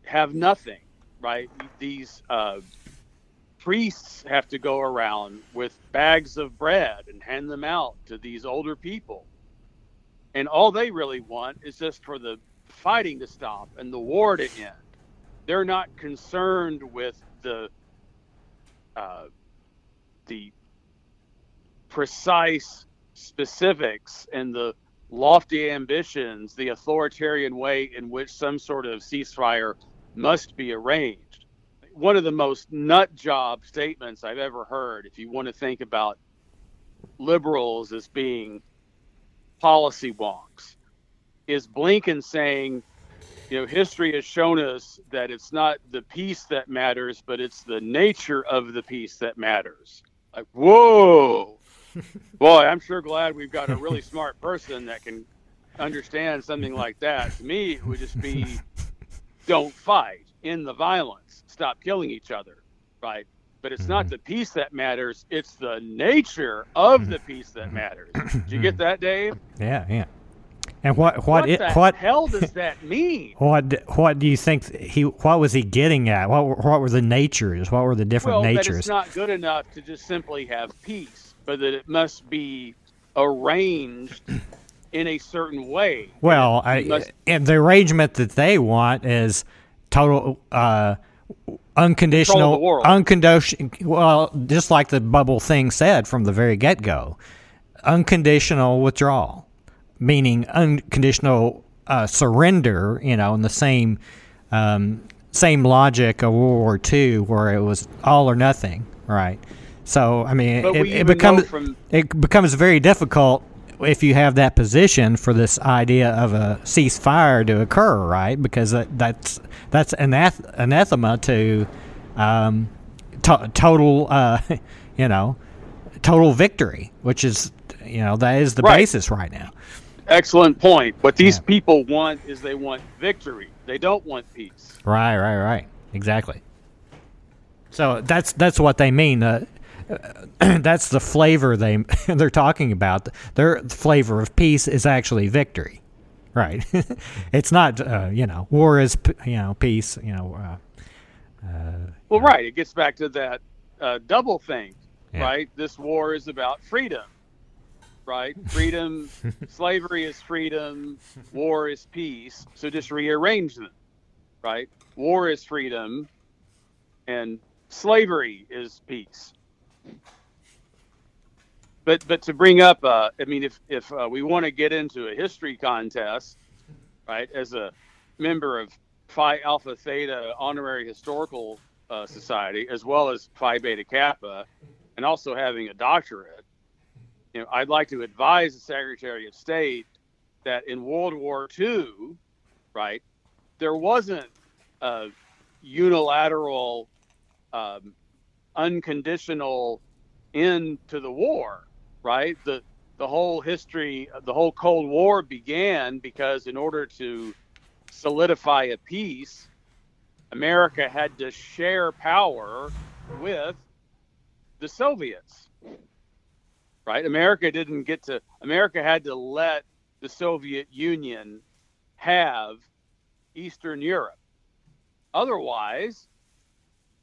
have nothing, right? These uh, priests have to go around with bags of bread and hand them out to these older people. And all they really want is just for the fighting to stop and the war to end. They're not concerned with the uh, the precise specifics and the lofty ambitions, the authoritarian way in which some sort of ceasefire must be arranged. One of the most nut job statements I've ever heard, if you want to think about liberals as being policy wonks, is Blinken saying you know, history has shown us that it's not the peace that matters, but it's the nature of the peace that matters. Like, whoa, boy, I'm sure glad we've got a really smart person that can understand something like that. To me, it would just be don't fight in the violence, stop killing each other, right? But it's not mm-hmm. the peace that matters, it's the nature of the peace that matters. Did you get that, Dave? Yeah, yeah. And what what What it, the what hell does that mean? what what do you think he what was he getting at? What were- what were the natures? What were the different well, natures? it's not good enough to just simply have peace, but that it must be arranged in a certain way. Well, I, must- and the arrangement that they want is total uh, unconditional, Control of the world. unconditional. Well, just like the bubble thing said from the very get go, unconditional withdrawal, meaning unconditional uh, surrender. You know, in the same um, same logic of World War II, where it was all or nothing, right? So, I mean, it, it becomes from- it becomes very difficult if you have that position for this idea of a ceasefire to occur, right? Because that, that's that's anath- anathema to um, to- total, uh, you know, total victory, which is you know that is the Right. basis right now. Excellent point. What these Yeah. people want is they want victory. They don't want peace. Right, right, right. Exactly. So that's that's what they mean. Uh, that's the flavor they they're talking about. Their flavor of peace is actually victory, right? it's not uh, you know war is you know peace. You know, uh, Well, right. It gets back to that uh, doublethink, Yeah. right? This war is about freedom, right? Freedom, slavery is freedom, war is peace. So just rearrange them, right? War is freedom, and slavery is peace. But but to bring up, uh, I mean, if if uh, we want to get into a history contest, right? As a member of Phi Alpha Theta Honorary Historical uh, Society, as well as Phi Beta Kappa, and also having a doctorate, you know, I'd like to advise the Secretary of State that in World War II, right, there wasn't a unilateral, um, unconditional end to the war, right? The the whole history, the whole Cold War began because in order to solidify a peace, America had to share power with the Soviets. Right? America didn't get to America had to let the Soviet Union have Eastern Europe. Otherwise,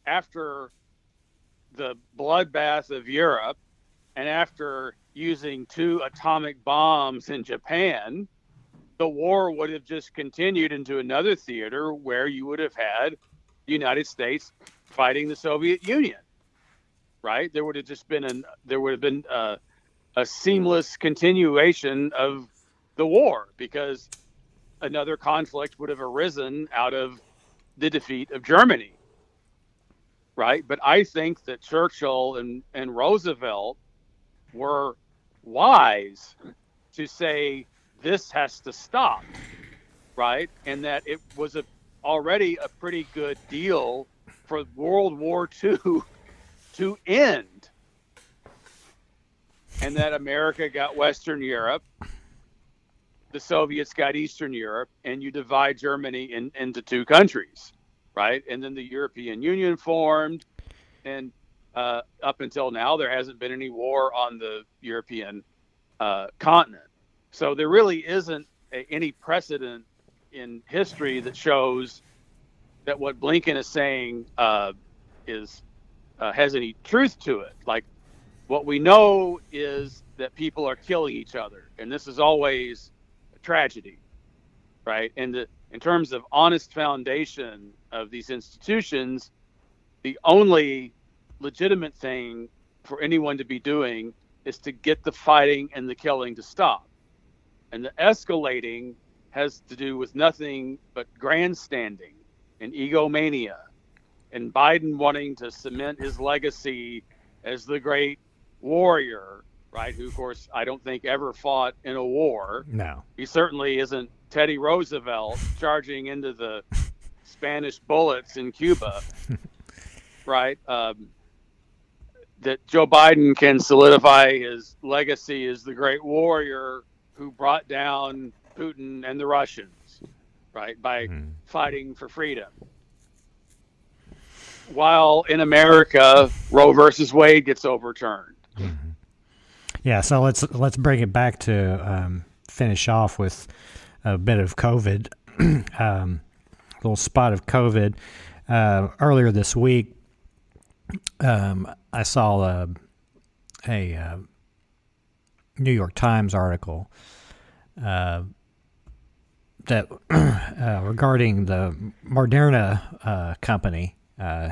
after the bloodbath of Europe and after using two atomic bombs in Japan, the war would have just continued into another theater where you would have had the United States fighting the Soviet Union. Right? There would have just been an there would have been uh, a seamless continuation of the war because another conflict would have arisen out of the defeat of Germany. Right? But I think that Churchill and, and Roosevelt were wise to say this has to stop, right? And that it was a already a pretty good deal for World War II to end, and that America got Western Europe, the Soviets got Eastern Europe, and you divide Germany in, into two countries, right? And then the European Union formed, and uh, up until now, there hasn't been any war on the European uh, continent. So there really isn't a, any precedent in history that shows that what Blinken is saying uh, is uh, has any truth to it. Like what we know is that people are killing each other, and this is always a tragedy, right? And the, in terms of honest foundation of these institutions, the only legitimate thing for anyone to be doing is to get the fighting and the killing to stop. And the escalating has to do with nothing but grandstanding and egomania and Biden wanting to cement his legacy as the great warrior, right? Who, of course, I don't think ever fought in a war. No. He certainly isn't Teddy Roosevelt charging into the Spanish bullets in Cuba, right? Um, that Joe Biden can solidify his legacy as the great warrior who brought down Putin and the Russians, right, by Mhm. fighting for freedom. While in America, Roe versus Wade gets overturned. Yeah, so let's let's bring it back to um, finish off with a bit of COVID, um, a little spot of COVID. Uh, earlier this week, um, I saw a, a uh, New York Times article uh, that uh, regarding the Moderna uh, company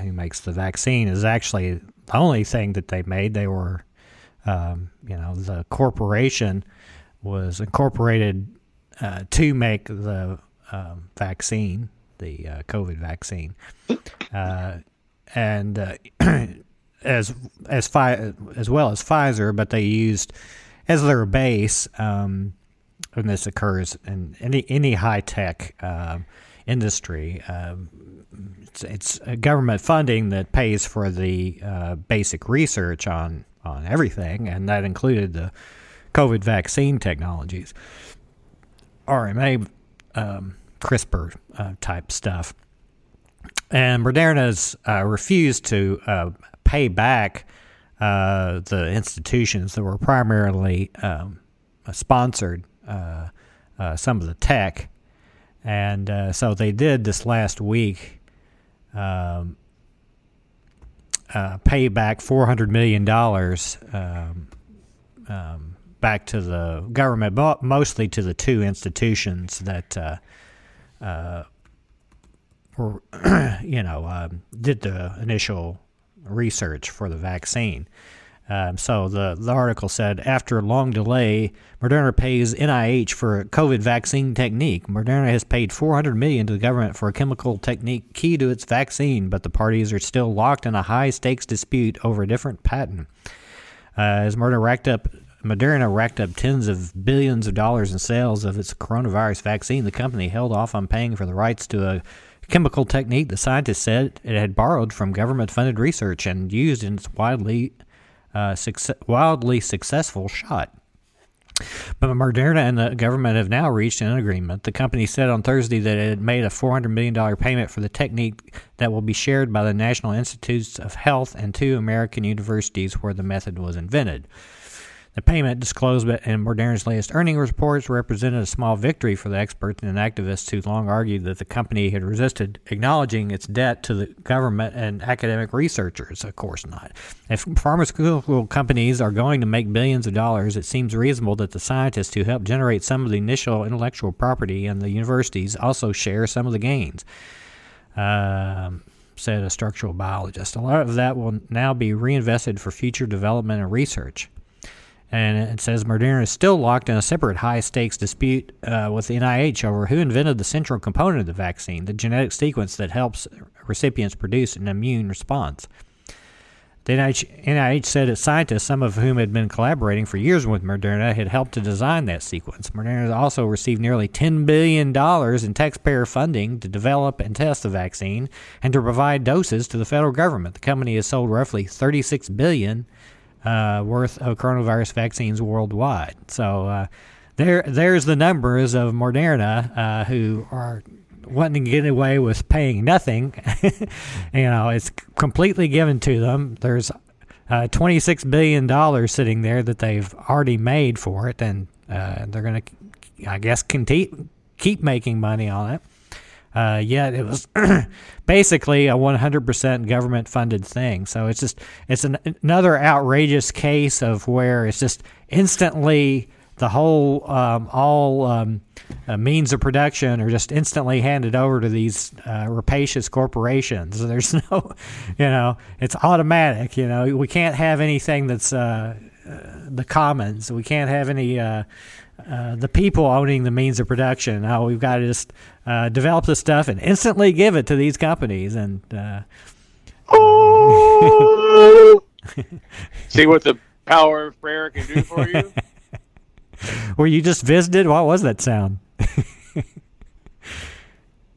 who makes the vaccine is actually the only thing that they made. They were um, you know, the corporation was incorporated uh, to make the um, vaccine, the uh, COVID vaccine, uh, and uh, as as Pfi- as well as Pfizer, but they used as their base. Um, and this occurs in any any high tech um, industry. Um, it's, it's government funding that pays for the uh, basic research on on everything, and that included the COVID vaccine technologies, RNA, um, CRISPR uh, type stuff. And Moderna's uh, refused to uh, pay back uh, the institutions that were primarily um, sponsored uh, uh, some of the tech. And so they did this last week um, uh, pay back $400 million um, um, back to the government, mo- mostly to the two institutions that uh, uh, were, you know, um, did the initial research for the vaccine. Um, so the, the article said after a long delay, Moderna pays NIH for a COVID vaccine technique. Moderna has paid 400 million to the government for a chemical technique key to its vaccine, but the parties are still locked in a high stakes dispute over a different patent. Uh, as Moderna racked up Moderna racked up tens of billions of dollars in sales of its coronavirus vaccine. The company held off on paying for the rights to a chemical technique the scientists said it had borrowed from government-funded research and used in its widely uh, success, wildly successful shot. But Moderna and the government have now reached an agreement. The company said on Thursday that it had made a $400 million payment for the technique that will be shared by the National Institutes of Health and two American universities where the method was invented. The payment disclosed in Moderna's latest earnings reports represented a small victory for the experts and activists who long argued that the company had resisted acknowledging its debt to the government and academic researchers. Of course not. If pharmaceutical companies are going to make billions of dollars, it seems reasonable that the scientists who helped generate some of the initial intellectual property and the universities also share some of the gains. Um, said a structural biologist. A lot of that will now be reinvested for future development and research. And it says Moderna is still locked in a separate high stakes dispute uh, with the NIH over who invented the central component of the vaccine, the genetic sequence that helps recipients produce an immune response. The NIH, NIH said its scientists, some of whom had been collaborating for years with Moderna, had helped to design that sequence. Moderna also received nearly $10 billion in taxpayer funding to develop and test the vaccine and to provide doses to the federal government. The company has sold roughly $36 billion uh, worth of coronavirus vaccines worldwide. So uh, there, there's the numbers of Moderna uh, who are wanting to get away with paying nothing. you know, it's completely given to them. There's uh, $26 billion sitting there that they've already made for it, and uh, they're going to, I guess, continue, keep making money on it. Uh, yet it was basically a 100% government funded thing. So it's just, it's an, another outrageous case of where it's just instantly the whole, um, all um, uh, means of production are just instantly handed over to these uh, rapacious corporations. There's no, you know, it's automatic. You know, we can't have anything that's uh, the commons. We can't have any. Uh, the people owning the means of production. Now we've got to just uh, develop the stuff and instantly give it to these companies. And uh, see what the power of prayer can do for you. were you just visited? What was that sound?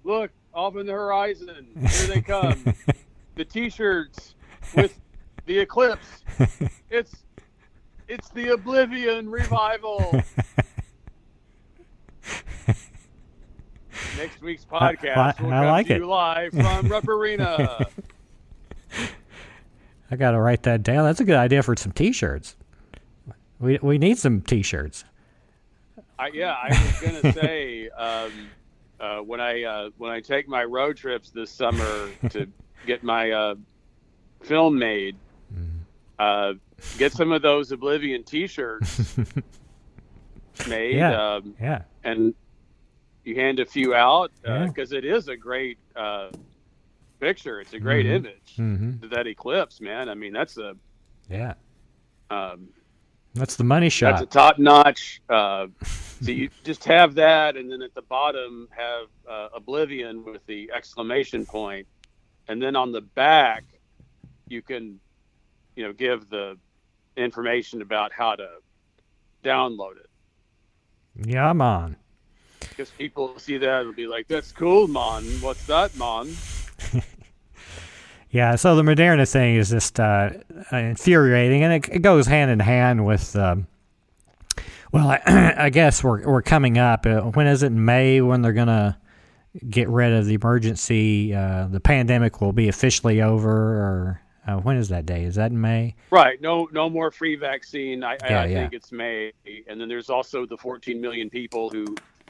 look off in the horizon. Here they come. the T-shirts with the eclipse. It's it's the Oblivion revival. Next week's podcast I- will I come like to it. you live from Rupp Arena. I gotta write that down. That's a good idea for some T-shirts. We we need some T-shirts. I, yeah, I was gonna say um, uh, when I uh, when I take my road trips this summer to get my uh, film made, uh, get some of those Oblivion T-shirts made, Yeah. um, Yeah, and you hand a few out Yeah. because it is a great uh, picture. It's a great Mhm. image. hmm That eclipse, man. I mean, that's a yeah. um, That's the money shot. That's a top notch. Uh, so you just have that, and then at the bottom have uh, Oblivion with the exclamation point, and then on the back you can, you know, give the information about how to download it. Yeah, I'm. Because people see that and be like, "That's cool, man. What's that, man?" Yeah, so the Moderna thing is just uh, infuriating, and it, it goes hand in hand with. Um, well, I, I guess we're we're coming up. Uh, when is it? May when they're gonna get rid of the emergency? Uh, the pandemic will be officially over, or uh, when is that day? Is that in May? Right. No, no more free vaccine. I, Yeah, I yeah. think it's May, and then there's also the 14 million people who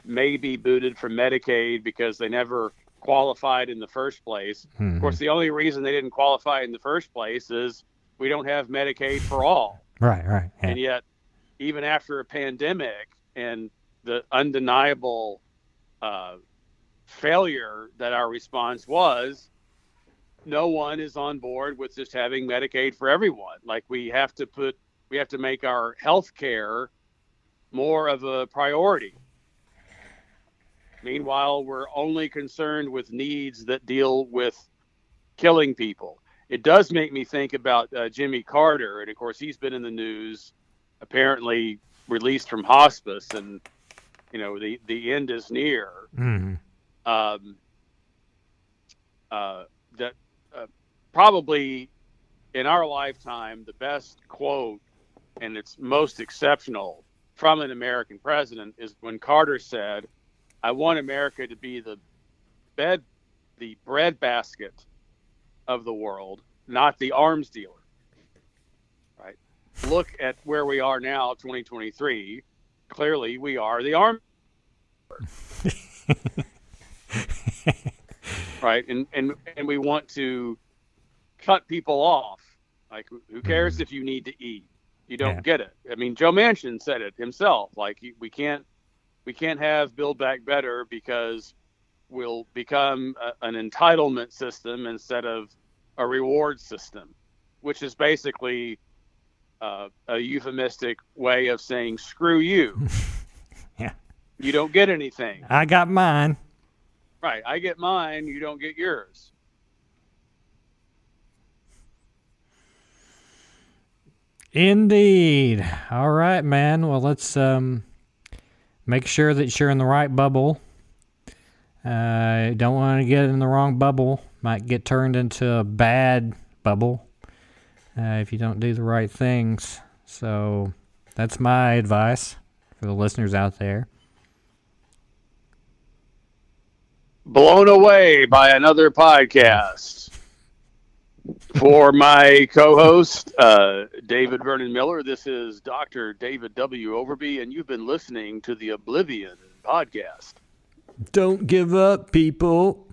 may be booted from Medicaid because they never qualified in the first place. Mhm. Of course, the only reason they didn't qualify in the first place is we don't have Medicaid for all, Right, right. Yeah. and yet, even after a pandemic and the undeniable uh, failure that our response was, no one is on board with just having Medicaid for everyone. Like we have to put, we have to make our health care more of a priority. Meanwhile, we're only concerned with needs that deal with killing people. It does make me think about uh, Jimmy Carter, and of course, he's been in the news, apparently released from hospice, and you know the the end is near. Mhm. Um, uh, that probably in our lifetime the best quote, and it's most exceptional from an American president is when Carter said, "I want America to be the bed, the breadbasket of the world, not the arms dealer." Right. Look at where we are now, 2023. Clearly, we are the arm. right and and and we want to cut people off like who- cares if you need to eat you don't Yeah. get it i mean joe manchin said it himself like we can't we can't have build back better because we'll become a, an entitlement system instead of a reward system which is basically uh, a euphemistic way of saying screw you Yeah. you don't get anything I got mine. Right. I get mine, you don't get yours. Indeed. All right, man. Well, let's um, make sure that you're in the right bubble. Uh, don't want to get in the wrong bubble. Might get turned into a bad bubble uh, if you don't do the right things. So that's my advice for the listeners out there. Blown away by another podcast. For my co host, uh, David Vernon Miller, this is Dr. David W. Overby, and you've been listening to the Oblivion podcast. Don't give up, people.